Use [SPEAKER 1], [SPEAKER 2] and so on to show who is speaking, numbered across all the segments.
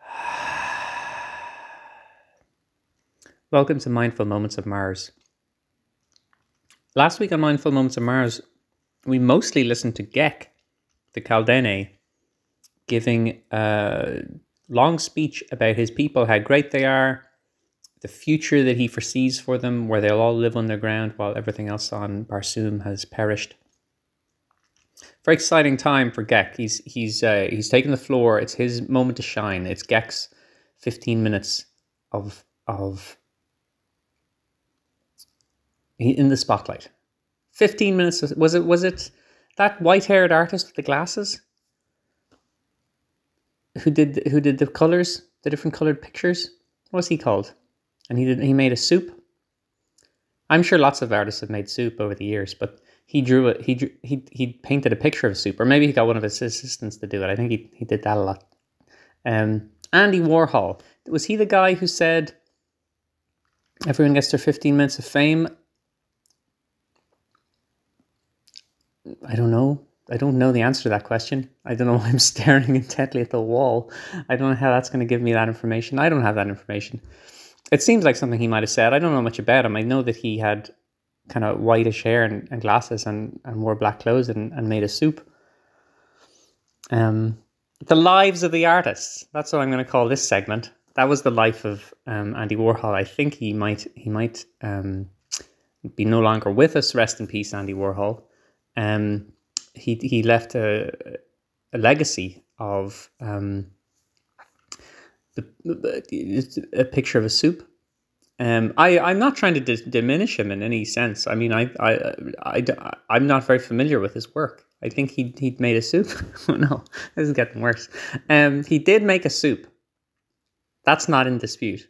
[SPEAKER 1] Welcome to Mindful Moments of Mars. Last week on Mindful Moments of Mars, we mostly listened to Ghek, the Kaldane, giving a long speech about his people, how great they are, the future that he foresees for them, where they'll all live underground while everything else on Barsoom has perished. Very exciting time for Ghek. He's he's uh, he's taken the floor. It's his moment to shine. It's Ghek's fifteen minutes of of in the spotlight. Fifteen minutes was it? Was it that white-haired artist with the glasses who did who did the colors, the different colored pictures? What was he called? And he did he made a soup. I'm sure lots of artists have made soup over the years, but he drew it. He drew, he he painted a picture of a soup, or maybe he got one of his assistants to do it. I think he he did that a lot. Um, Andy Warhol was he the guy who said everyone gets their 15 minutes of fame? I don't know. I don't know the answer to that question. I don't know why I'm staring intently at the wall. I don't know how that's going to give me that information. I don't have that information. It seems like something he might have said. I don't know much about him. I know that he had kind of whitish hair and, and glasses and, and wore black clothes and, and made a soup. Um, the lives of the artists. That's what I'm going to call this segment. That was the life of um, Andy Warhol. I think he might he might um, be no longer with us. Rest in peace, Andy Warhol. Um, he he left a, a legacy of um, the, a picture of a soup um, I, I'm not trying to d- diminish him in any sense. I mean, I, I, I, I, am not very familiar with his work. I think he he'd made a soup. oh no, this is getting worse. Um, he did make a soup. That's not in dispute.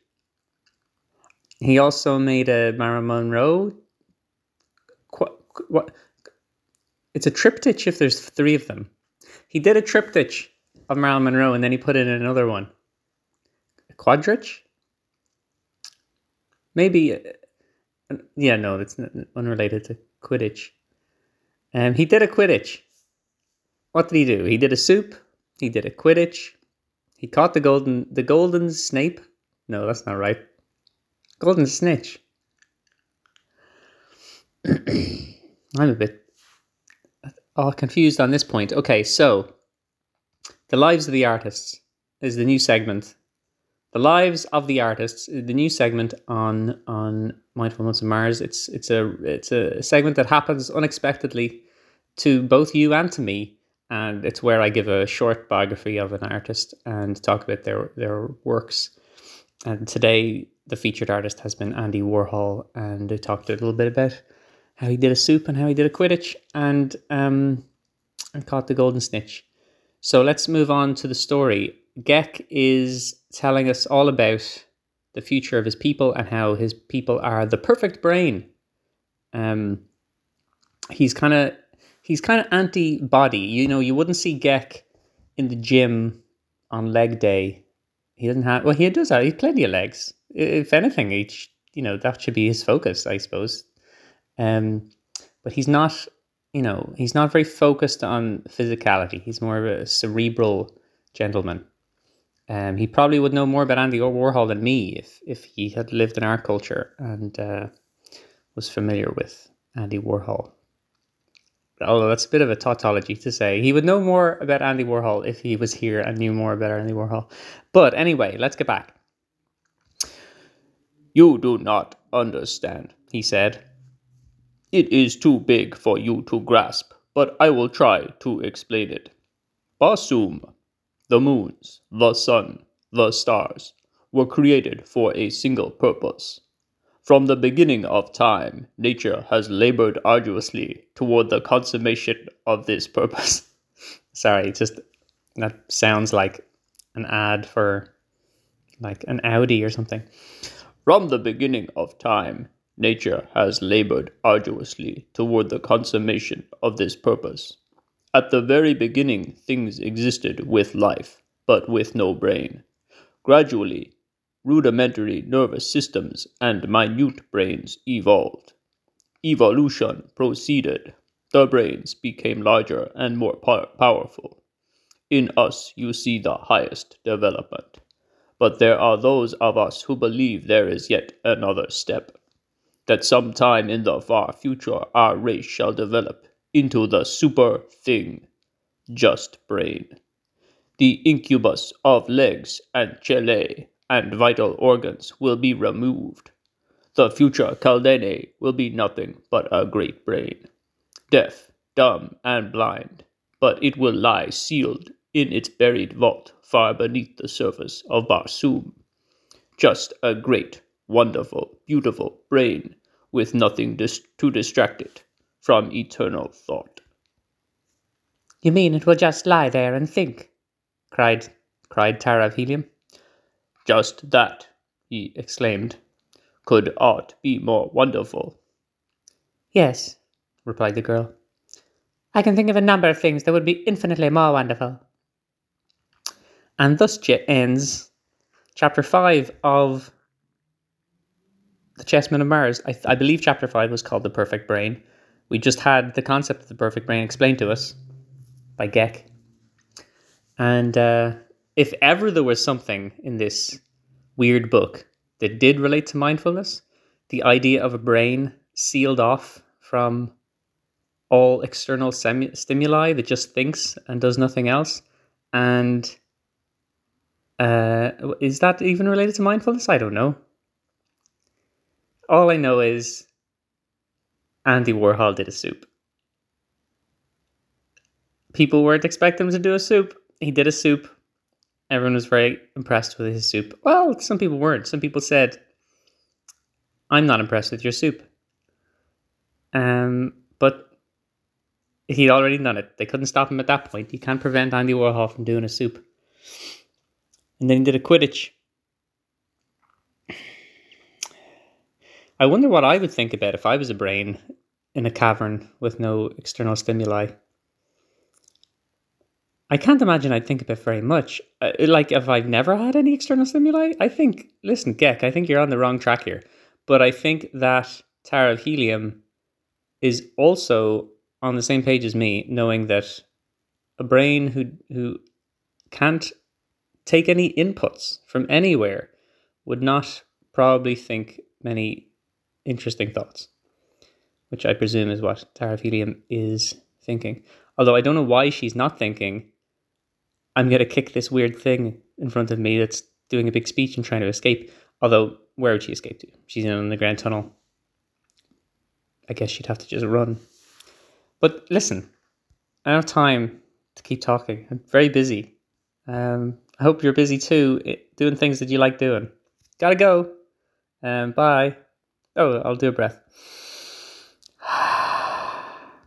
[SPEAKER 1] He also made a Marilyn Monroe. Qu- what? It's a triptych if there's three of them. He did a triptych of Marilyn Monroe and then he put in another one. A quadrich? Maybe, uh, yeah, no, it's unrelated to Quidditch. Um, he did a Quidditch. What did he do? He did a soup. He did a Quidditch. He caught the golden, the golden Snape. No, that's not right. Golden Snitch. I'm a bit all confused on this point. Okay, so the lives of the artists is the new segment the lives of the artists the new segment on on mindful moments of mars. It's it's a it's a segment that happens unexpectedly to both you and to me. And it's where i give a short biography of an artist and talk about their their works. And today the featured artist has been andy warhol and i talked a little bit about how he did a soup and how he did a quidditch and um and caught the golden snitch. So let's move on to the story Ghek is telling us all about the future of his people and how his people are the perfect brain. Um, he's kind of he's kind of anti-body. You know, you wouldn't see Ghek in the gym on leg day. He doesn't have well, he does have plenty of legs. If anything, each you know that should be his focus, I suppose. Um, but he's not. You know, he's not very focused on physicality. He's more of a cerebral gentleman. Um, he probably would know more about Andy Warhol than me if if he had lived in our culture and uh, was familiar with Andy Warhol. Although that's a bit of a tautology to say, he would know more about Andy Warhol if he was here and knew more about Andy Warhol. But anyway, let's get back. You do not understand, he said. It is too big for you to grasp, but I will try to explain it. Barsoom the moons, the sun, the stars were created for a single purpose. From the beginning of time, nature has labored arduously toward the consummation of this purpose. Sorry, just that sounds like an ad for like an Audi or something. From the beginning of time, nature has labored arduously toward the consummation of this purpose. At the very beginning, things existed with life, but with no brain. Gradually, rudimentary nervous systems and minute brains evolved. Evolution proceeded. The brains became larger and more powerful.
[SPEAKER 2] In us you see the highest development. But there are those of us who believe there is yet another step. That sometime in the far future our race shall develop into the super thing, just brain. The incubus of legs and chelae and vital organs will be removed. The future Kaldane will be nothing but a great brain, deaf, dumb, and blind, but it will lie sealed in its buried vault far beneath the surface of Barsoom. Just a great, wonderful, beautiful brain with nothing dis- to distract it from eternal thought.
[SPEAKER 1] You mean it will just lie there and think? cried cried Tara of Helium.
[SPEAKER 2] Just that, he exclaimed. Could aught be more wonderful?
[SPEAKER 1] Yes, replied the girl. I can think of a number of things that would be infinitely more wonderful. And thus ends chapter 5 of The Chessmen of Mars. I, I believe chapter 5 was called The Perfect Brain. We just had the concept of the perfect brain explained to us by Ghek. And uh, if ever there was something in this weird book that did relate to mindfulness, the idea of a brain sealed off from all external semi- stimuli that just thinks and does nothing else. And uh, is that even related to mindfulness? I don't know. All I know is Andy Warhol did a soup. People weren't expecting him to do a soup. He did a soup. Everyone was very impressed with his soup. Well, some people weren't. Some people said, I'm not impressed with your soup. Um, but he'd already done it. They couldn't stop him at that point. You can't prevent Andy Warhol from doing a soup. And then he did a Quidditch. I wonder what I would think about if I was a brain in a cavern with no external stimuli. I can't imagine I'd think about very much. Uh, like if I've never had any external stimuli, I think. Listen, Ghek, I think you're on the wrong track here. But I think that Tara of Helium is also on the same page as me, knowing that a brain who who can't take any inputs from anywhere would not probably think many interesting thoughts, which I presume is what Tara of Helium is thinking. Although I don't know why she's not thinking, I'm going to kick this weird thing in front of me that's doing a big speech and trying to escape. Although, where would she escape to? She's in the Grand Tunnel. I guess she'd have to just run. But listen, I don't have time to keep talking. I'm very busy. Um, I hope you're busy too, doing things that you like doing. Gotta go. Um, bye. Oh, I'll do a breath.